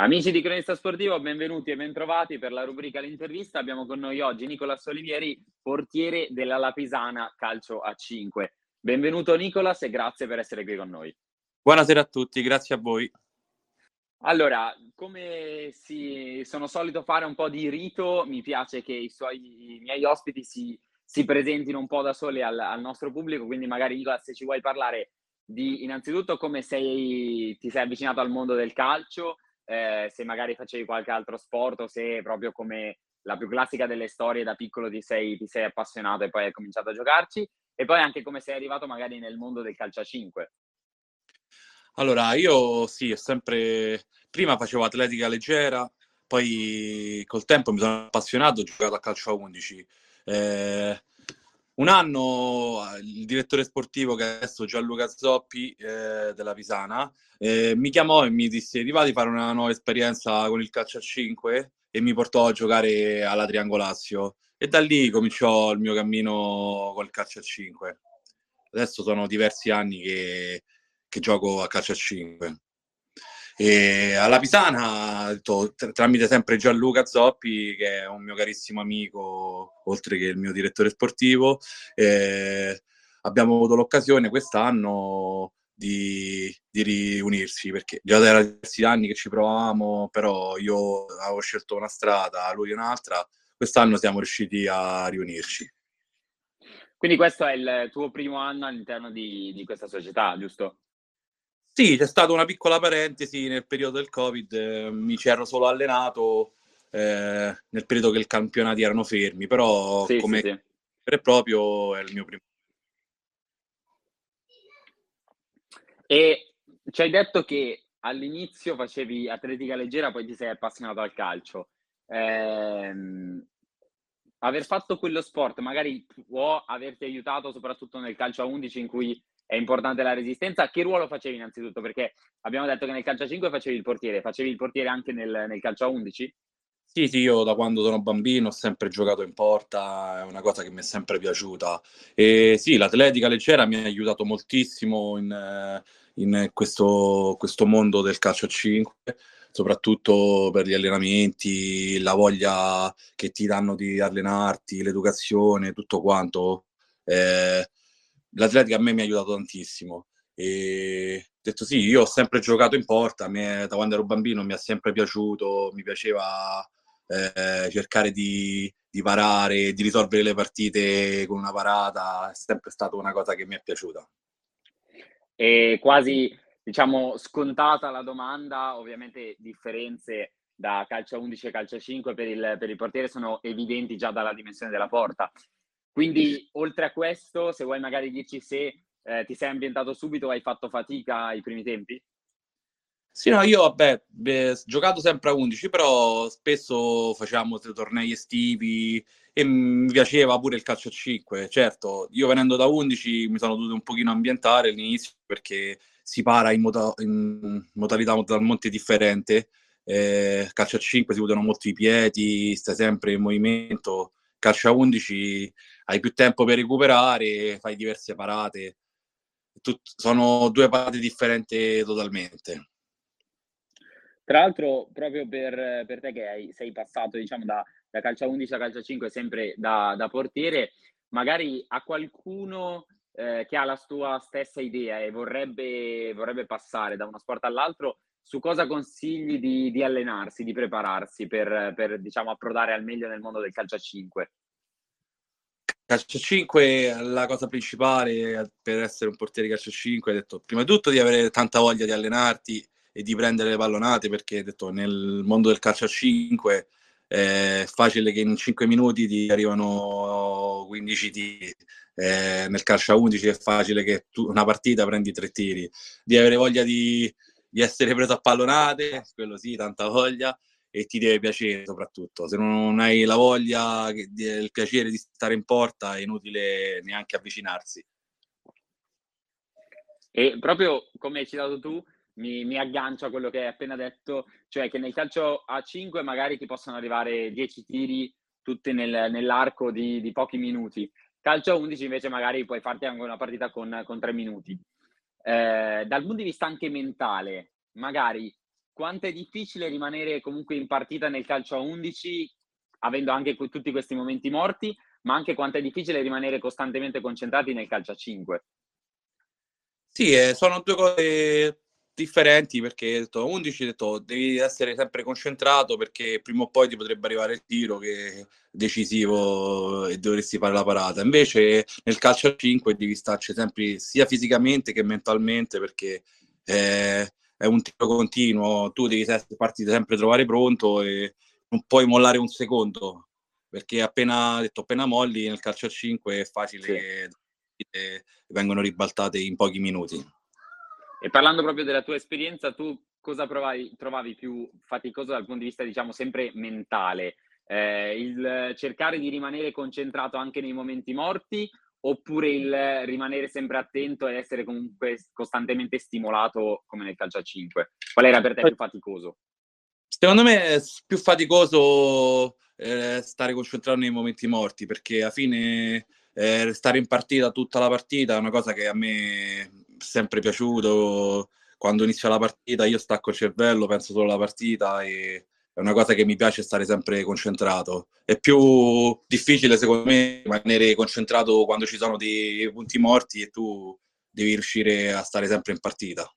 Amici di Cronista Sportivo, benvenuti e bentrovati per la rubrica L'intervista. Abbiamo con noi oggi Nicolas Olivieri, portiere della Lapisana Calcio a 5. Benvenuto Nicolas e grazie per essere qui con noi. Buonasera a tutti, grazie a voi. Allora, come si, sono solito fare un po' di rito, mi piace che i, suoi, i miei ospiti si, si, presentino un po' da soli al, al, nostro pubblico, quindi magari Nicolas se ci vuoi parlare di innanzitutto come sei, ti sei avvicinato al mondo del calcio, eh, se magari facevi qualche altro sport o se proprio come la più classica delle storie da piccolo ti sei, ti sei appassionato e poi hai cominciato a giocarci e poi anche come sei arrivato magari nel mondo del calcio a 5. Allora, io sì, ho sempre... Prima facevo atletica leggera, poi col tempo mi sono appassionato, ho giocato a calcio a 11. Eh, un anno il direttore sportivo, che adesso Gianluca Zoppi eh, della Pisana, eh, mi chiamò e mi disse: Ti di fare una nuova esperienza con il calcio a 5? E mi portò a giocare alla Triangolazio. E da lì cominciò il mio cammino col calcio a 5. Adesso sono diversi anni che, che gioco a calcio a 5. E alla Pisana, tramite sempre Gianluca Zoppi, che è un mio carissimo amico, oltre che il mio direttore sportivo, eh, abbiamo avuto l'occasione quest'anno di, di, riunirsi, perché già da diversi anni che ci provavamo, però io avevo scelto una strada, lui un'altra, quest'anno siamo riusciti a riunirci. Quindi questo è il tuo primo anno all'interno di, di questa società, giusto? Sì, c'è stata una piccola parentesi nel periodo del Covid, eh, mi ci ero solo allenato eh, nel periodo che i campionati erano fermi, però sì, come sì, sì. proprio è il mio primo. E ci hai detto che all'inizio facevi atletica leggera, poi ti sei appassionato al calcio. Eh, aver fatto quello sport magari può averti aiutato soprattutto nel calcio a 11 in cui è importante la resistenza. Che ruolo facevi innanzitutto? Perché abbiamo detto che nel calcio a 5 facevi il portiere, facevi il portiere anche nel, nel calcio a 11? Sì, sì, io da quando sono bambino ho sempre giocato in porta, è una cosa che mi è sempre piaciuta. E sì, l'atletica leggera mi ha aiutato moltissimo in, in questo, questo mondo del calcio a 5 soprattutto per gli allenamenti, la voglia che ti danno di allenarti, l'educazione, tutto quanto. Eh, l'atletica a me mi ha aiutato tantissimo. E detto sì, io ho sempre giocato in porta, me, da quando ero bambino mi è sempre piaciuto, mi piaceva eh, cercare di, di parare, di risolvere le partite con una parata, è sempre stata una cosa che mi è piaciuta. E quasi, diciamo, scontata la domanda, ovviamente differenze da calcio 11 e calcio 5 per il, per il portiere sono evidenti già dalla dimensione della porta. Quindi, oltre a questo, se vuoi magari dirci se eh, ti sei ambientato subito o hai fatto fatica ai primi tempi? Sì, no, io vabbè, beh, giocato sempre a 11, però spesso facciamo tornei estivi e mi piaceva pure il calcio a 5. Certo, io venendo da 11 mi sono dovuto un pochino ambientare all'inizio perché si para in, moda- in modalità totalmente differente. Eh, calcio a 5 si usano molto i piedi, stai sempre in movimento. Calcio a 11 hai più tempo per recuperare, fai diverse parate. Tut- sono due parate differenti totalmente. Tra l'altro, proprio per, per te che hai, sei passato diciamo, da, da calcio a 11 a calcio a 5, sempre da, da portiere, magari a qualcuno eh, che ha la tua stessa idea e vorrebbe, vorrebbe passare da uno sport all'altro, su cosa consigli di, di allenarsi, di prepararsi per, per diciamo, approdare al meglio nel mondo del calcio a 5? Calcio 5, la cosa principale per essere un portiere calcio 5 è detto prima di tutto di avere tanta voglia di allenarti e di prendere le pallonate perché detto, nel mondo del calcio a 5 è facile che in 5 minuti ti arrivano 15 tiri. Eh, nel calcio a 11 è facile che tu una partita prendi tre tiri. Di avere voglia di, di essere preso a pallonate, quello sì, tanta voglia, e ti deve piacere soprattutto. Se non hai la voglia, il piacere di stare in porta, è inutile neanche avvicinarsi. E proprio come hai citato tu, mi, mi, aggancio a quello che hai appena detto, cioè che nel calcio a 5 magari ti possono arrivare 10 tiri tutti nel, nell'arco di, di, pochi minuti. Calcio a 11 invece magari puoi farti anche una partita con, con 3 minuti. Eh, dal punto di vista anche mentale, magari quanto è difficile rimanere comunque in partita nel calcio a 11, avendo anche tutti questi momenti morti, ma anche quanto è difficile rimanere costantemente concentrati nel calcio a 5. Sì, eh, sono due cose differenti perché detto, 11 detto, devi essere sempre concentrato perché prima o poi ti potrebbe arrivare il tiro che è decisivo e dovresti fare la parata. Invece nel calcio a 5 devi starci sempre sia fisicamente che mentalmente perché eh, è un tiro continuo, tu devi farti sempre trovare pronto e non puoi mollare un secondo perché appena, detto, appena molli nel calcio a 5 è facile sì. che vengono ribaltate in pochi minuti. E parlando proprio della tua esperienza, tu cosa provavi, trovavi più faticoso dal punto di vista, diciamo, sempre mentale? Eh, il cercare di rimanere concentrato anche nei momenti morti oppure il rimanere sempre attento e essere comunque costantemente stimolato come nel calcio a 5? Qual era per te più faticoso? Secondo me è più faticoso eh, stare concentrato nei momenti morti perché alla fine eh, stare in partita tutta la partita è una cosa che a me è sempre piaciuto. Quando inizia la partita io stacco il cervello, penso solo alla partita e è una cosa che mi piace stare sempre concentrato. È più difficile secondo me rimanere concentrato quando ci sono dei punti morti e tu devi riuscire a stare sempre in partita.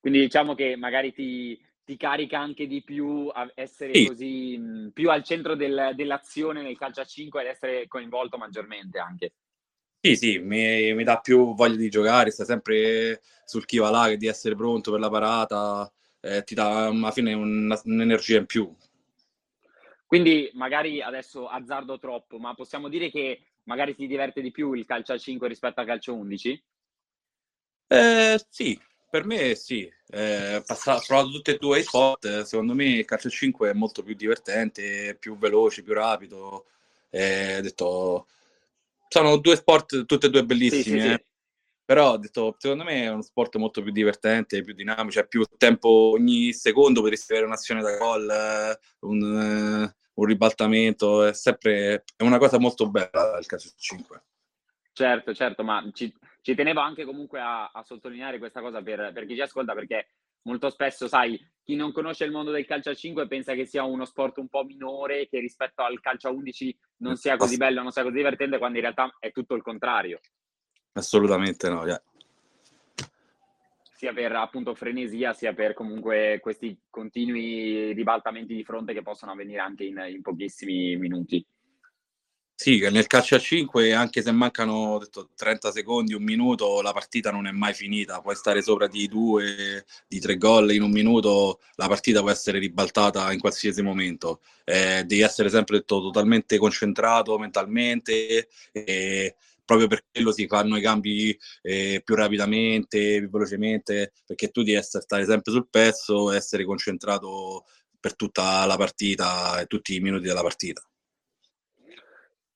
Quindi diciamo che magari ti, ti carica anche di più a essere sì. così mh, più al centro del, dell'azione nel calcio a 5 ed essere coinvolto maggiormente anche. Sì, sì, mi, mi, dà più voglia di giocare, sta sempre sul chi va là, di essere pronto per la parata, eh, ti dà alla fine un, un'energia in più. Quindi magari adesso azzardo troppo, ma possiamo dire che magari ti diverte di più il calcio a 5 rispetto al calcio a 11? Eh, sì, per me sì, eh, passato, provato tutti e due i sport, secondo me il calcio 5 è molto più divertente, più veloce, più rapido. Eh, detto, sono due sport tutti e due bellissimi, sì, sì, eh. sì. Però detto, secondo me è uno sport molto più divertente, più dinamico, c'è più tempo, ogni secondo potresti avere un'azione da gol, un, un ribaltamento, è sempre è una cosa molto bella il calcio 5. Certo, certo, ma ci, ci tenevo anche comunque a, a sottolineare questa cosa per, per, chi ci ascolta, perché molto spesso, sai, chi non conosce il mondo del calcio a 5 pensa che sia uno sport un po' minore, che rispetto al calcio a 11 non sia così bello, non sia così divertente, quando in realtà è tutto il contrario. Assolutamente no, yeah. Sia per appunto frenesia, sia per comunque questi continui ribaltamenti di fronte che possono avvenire anche in, in pochissimi minuti. Sì, nel calcio a 5, anche se mancano detto, 30 secondi, un minuto, la partita non è mai finita. Puoi stare sopra di due, di tre gol in un minuto, la partita può essere ribaltata in qualsiasi momento. Eh, devi essere sempre detto, totalmente concentrato mentalmente, e proprio per quello si fanno i cambi eh, più rapidamente, più velocemente, perché tu devi essere, stare sempre sul pezzo, essere concentrato per tutta la partita e tutti i minuti della partita.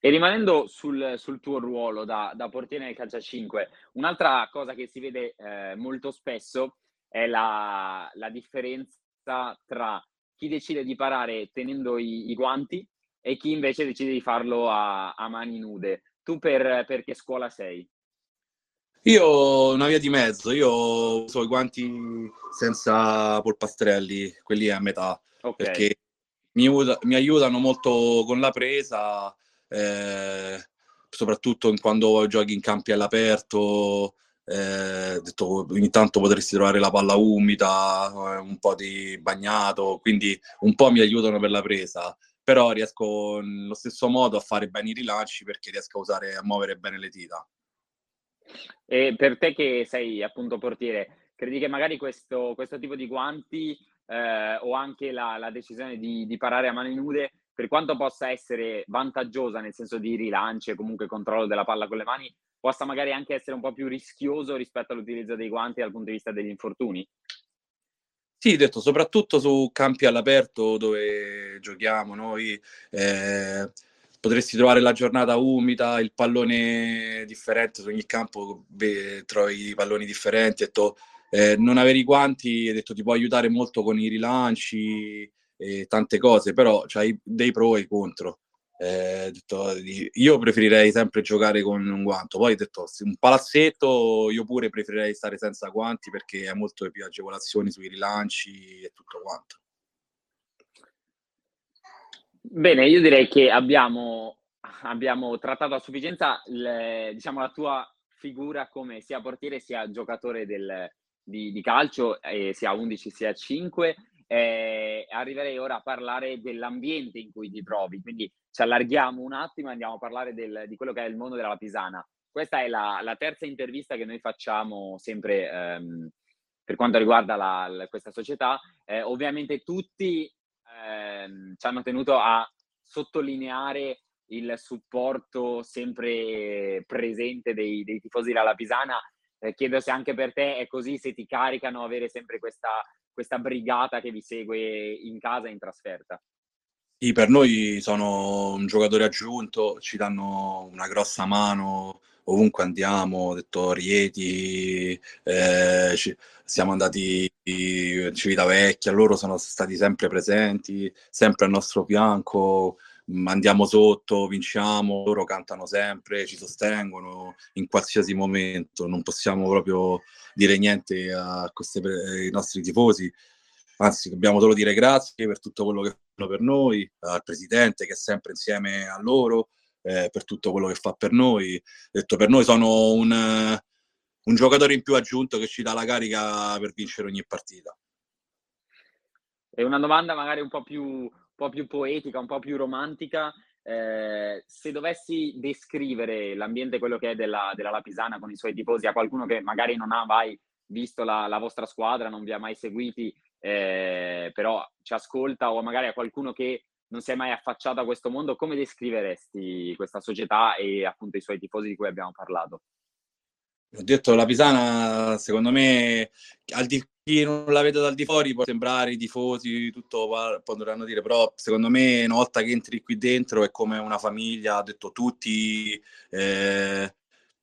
E rimanendo sul, sul tuo ruolo da, da, portiere nel calcio a 5, un'altra cosa che si vede eh, molto spesso è la, la, differenza tra chi decide di parare tenendo i, i, guanti e chi invece decide di farlo a, a mani nude. Tu per, per, che scuola sei? Io una via di mezzo, io uso i guanti senza polpastrelli, quelli a metà, okay. perché mi, mi aiutano molto con la presa eh, soprattutto quando giochi in campi all'aperto, eh, detto, ogni tanto potresti trovare la palla umida, eh, un po' di bagnato, quindi un po' mi aiutano per la presa, però riesco nello stesso modo a fare bene i rilanci perché riesco a usare, a muovere bene le dita. E per te che sei appunto portiere, credi che magari questo, questo tipo di guanti eh, o anche la, la decisione di, di parare a mani nude per quanto possa essere vantaggiosa nel senso di rilancio e comunque controllo della palla con le mani, possa magari anche essere un po' più rischioso rispetto all'utilizzo dei guanti dal punto di vista degli infortuni? Sì, detto, soprattutto su campi all'aperto dove giochiamo noi, eh, potresti trovare la giornata umida, il pallone differente, su ogni campo beh, trovi palloni differenti, detto, eh, non avere i guanti detto, ti può aiutare molto con i rilanci, e tante cose, però c'hai dei pro e i contro. Eh, detto, io preferirei sempre giocare con un guanto. Poi ho detto, un palazzetto io pure preferirei stare senza guanti perché hai molte più agevolazioni sui rilanci e tutto quanto. Bene, io direi che abbiamo, abbiamo trattato a sufficienza le, diciamo, la tua figura come sia portiere sia giocatore del, di, di, calcio, eh, sia 11 sia 5. Eh, arriverei ora a parlare dell'ambiente in cui ti trovi, quindi ci allarghiamo un attimo e andiamo a parlare del, di quello che è il mondo della Pisana. Questa è la, la terza intervista che noi facciamo sempre ehm, per quanto riguarda la, la, questa società. Eh, ovviamente tutti ehm, ci hanno tenuto a sottolineare il supporto sempre presente dei, dei tifosi della Pisana. Eh, chiedo se anche per te è così, se ti caricano avere sempre questa, questa brigata che vi segue in casa e in trasferta. Sì, per noi sono un giocatore aggiunto, ci danno una grossa mano ovunque andiamo, ho detto Rieti, eh, ci, siamo andati in Civitavecchia, loro sono stati sempre presenti, sempre al nostro fianco, andiamo sotto, vinciamo, loro cantano sempre, ci sostengono in qualsiasi momento, non possiamo proprio dire niente a questi, ai nostri tifosi, anzi dobbiamo solo dire grazie per tutto quello che fanno per noi, al presidente che è sempre insieme a loro, eh, per tutto quello che fa per noi. Detto, per noi sono un, un giocatore in più aggiunto che ci dà la carica per vincere ogni partita. E una domanda magari un po' più po' più poetica, un po' più romantica. Eh, se dovessi descrivere l'ambiente, quello che è della, della Lapisana con i suoi tifosi, a qualcuno che magari non ha mai visto la, la vostra squadra, non vi ha mai seguiti, eh, però ci ascolta, o magari a qualcuno che non si è mai affacciato a questo mondo, come descriveresti questa società e appunto i suoi tifosi di cui abbiamo parlato? Ho detto la Pisana, secondo me, al di, chi non la vede dal di fuori può sembrare i tifosi, tutto potranno dire, però secondo me una volta che entri qui dentro è come una famiglia, ha detto tutti eh,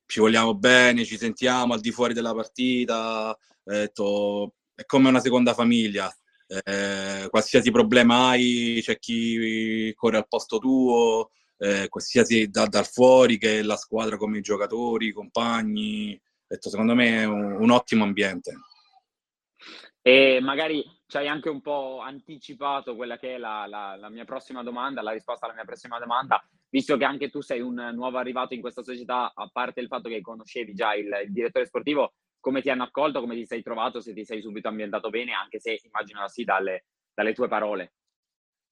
ci vogliamo bene, ci sentiamo al di fuori della partita, detto, è come una seconda famiglia. Eh, qualsiasi problema hai, c'è chi corre al posto tuo, eh, qualsiasi da, dal fuori che la squadra come i giocatori, i compagni. Detto, secondo me è un, un ottimo ambiente. E magari ci hai anche un po' anticipato quella che è la, la, la, mia prossima domanda, la risposta alla mia prossima domanda, visto che anche tu sei un nuovo arrivato in questa società, a parte il fatto che conoscevi già il, il direttore sportivo, come ti hanno accolto, come ti sei trovato, se ti sei subito ambientato bene, anche se immagino sì dalle, dalle tue parole.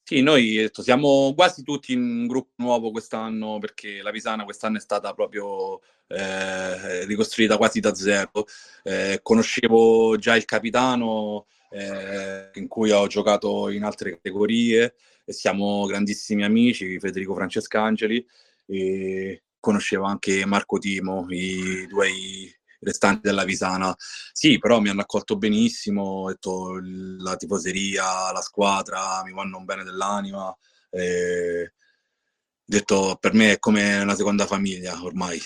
Sì, noi detto, siamo quasi tutti in un gruppo nuovo quest'anno perché la Pisana quest'anno è stata proprio eh, ricostruita quasi da zero. Eh, conoscevo già il capitano eh, in cui ho giocato in altre categorie e siamo grandissimi amici, Federico Francescangeli e conoscevo anche Marco Timo, i due restanti della Visana. Sì, però mi hanno accolto benissimo, detto, la tifoseria, la squadra, mi vanno bene dell'anima. E, detto, per me è come una seconda famiglia ormai.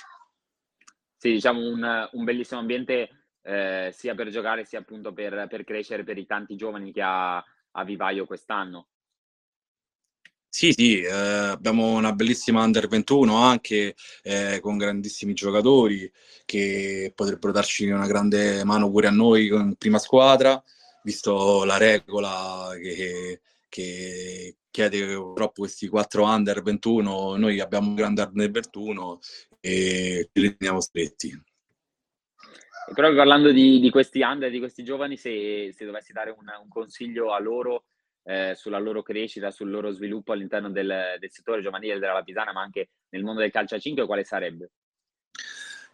Sì, diciamo un, un bellissimo ambiente eh, sia per giocare sia appunto per, per, crescere per i tanti giovani che ha a Vivaio quest'anno. Sì, sì, eh, abbiamo una bellissima Under 21 anche eh, con grandissimi giocatori che potrebbero darci una grande mano pure a noi in prima squadra, visto la regola che, che chiede purtroppo questi quattro Under 21, noi abbiamo un grande Under 21 e ci riteniamo stretti. Proprio parlando di, di, questi under, di questi giovani, se, se dovessi dare un, un consiglio a loro eh, sulla loro crescita, sul loro sviluppo all'interno del, del settore giovanile della Lapisana, ma anche nel mondo del calcio a 5, quale sarebbe?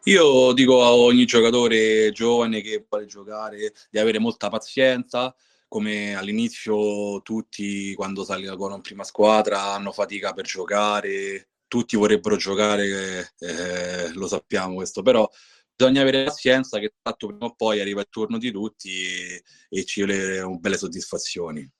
Io dico a ogni giocatore giovane che vuole giocare di avere molta pazienza, come all'inizio tutti quando salgono in prima squadra hanno fatica per giocare, tutti vorrebbero giocare, eh, lo sappiamo questo, però bisogna avere pazienza che tanto prima o poi arriva il turno di tutti e, ci le belle soddisfazioni.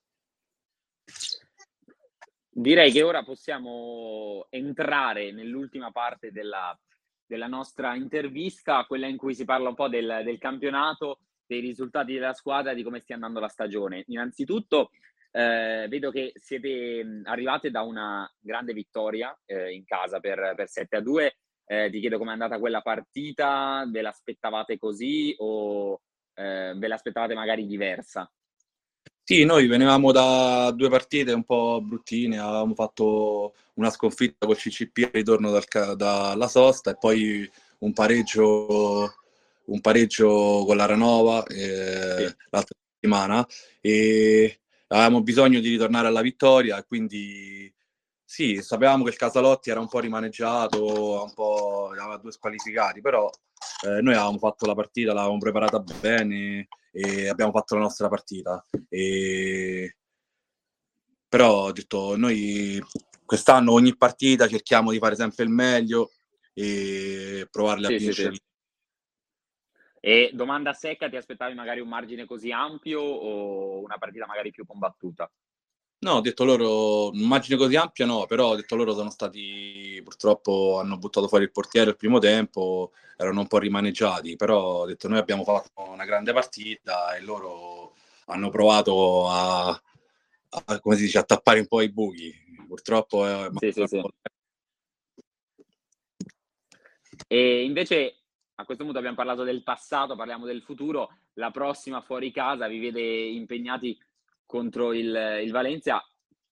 Direi che ora possiamo entrare nell'ultima parte della, della, nostra intervista, quella in cui si parla un po' del, del, campionato, dei risultati della squadra, di come stia andando la stagione. Innanzitutto Eh, vedo che siete arrivate da una grande vittoria eh, in casa per, per 7 a 2. Eh, ti chiedo com'è andata quella partita, ve l'aspettavate così o eh, ve l'aspettavate magari diversa? Sì, noi venivamo da due partite un po' bruttine, avevamo fatto una sconfitta col CCP al ritorno dal, dalla sosta e poi un pareggio, un pareggio con la Ranova eh, sì. l'altra settimana e avevamo bisogno di ritornare alla vittoria, quindi sì, sapevamo che il Casalotti era un po' rimaneggiato, un po' aveva due squalificati, però eh, noi avevamo fatto la partita, l'avevamo preparata bene e abbiamo fatto la nostra partita. E... Però ho detto, noi quest'anno ogni partita cerchiamo di fare sempre il meglio e provarle sì, a vincere. Sì, sì. E domanda secca, ti aspettavi magari un margine così ampio o una partita magari più combattuta? No, ho detto loro, un margine così ampio no, però ho detto loro sono stati, purtroppo hanno buttato fuori il portiere il primo tempo, erano un po' rimaneggiati, però ho detto noi abbiamo fatto una grande partita e loro hanno provato a, a come si dice, a tappare un po' i buchi. Purtroppo è sì, sì, sì. E invece a questo punto abbiamo parlato del passato, parliamo del futuro. La prossima fuori casa vi vede impegnati contro il, il Valencia.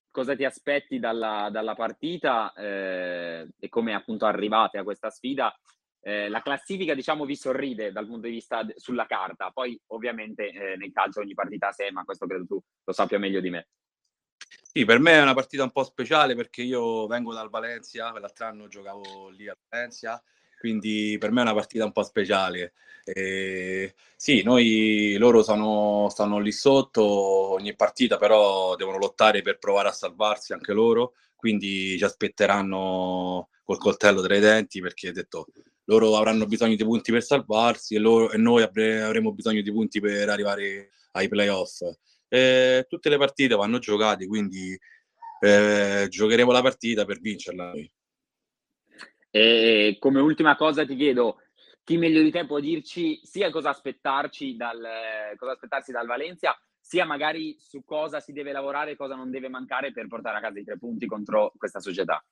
Cosa ti aspetti dalla, dalla partita eh, e come appunto arrivate a questa sfida? Eh, la classifica, diciamo, vi sorride dal punto di vista de- sulla carta, poi ovviamente eh, nel calcio ogni partita a sé, ma questo credo tu lo sappia meglio di me. Sì, per me è una partita un po' speciale perché io vengo dal Valencia, l'altro anno giocavo lì a Valencia quindi per me è una partita un po' speciale. E sì, noi, loro sono, stanno lì sotto ogni partita, però devono lottare per provare a salvarsi anche loro, quindi ci aspetteranno col coltello tra i denti perché detto, loro avranno bisogno di punti per salvarsi e, loro, e noi avremo bisogno di punti per arrivare ai playoff. E tutte le partite vanno giocate, quindi eh, giocheremo la partita per vincerla noi. E come ultima cosa ti chiedo, chi meglio di te può dirci sia cosa aspettarci dal, cosa aspettarsi dal Valencia, sia magari su cosa si deve lavorare e cosa non deve mancare per portare a casa i tre punti contro questa società?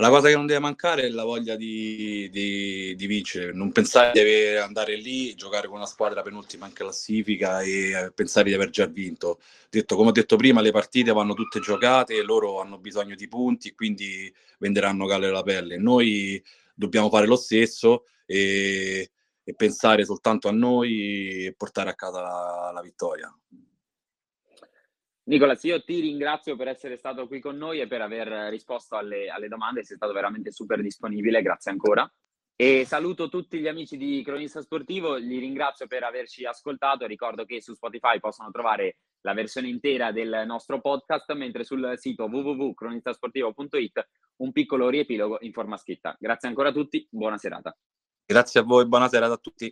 La cosa che non deve mancare è la voglia di, di, di vincere, non pensare di andare lì, giocare con una squadra penultima in classifica e pensare di aver già vinto. Detto, come ho detto prima, le partite vanno tutte giocate, loro hanno bisogno di punti, quindi venderanno calle la pelle. Noi dobbiamo fare lo stesso e, e pensare soltanto a noi e portare a casa la, la vittoria. Nicolas, io ti ringrazio per essere stato qui con noi e per aver risposto alle, alle domande, sei stato veramente super disponibile, grazie ancora. E saluto tutti gli amici di Cronista Sportivo, li ringrazio per averci ascoltato. Ricordo che su Spotify possono trovare la versione intera del nostro podcast, mentre sul sito www.cronistasportivo.it un piccolo riepilogo in forma scritta. Grazie ancora a tutti, buona serata. Grazie a voi, buona serata a tutti.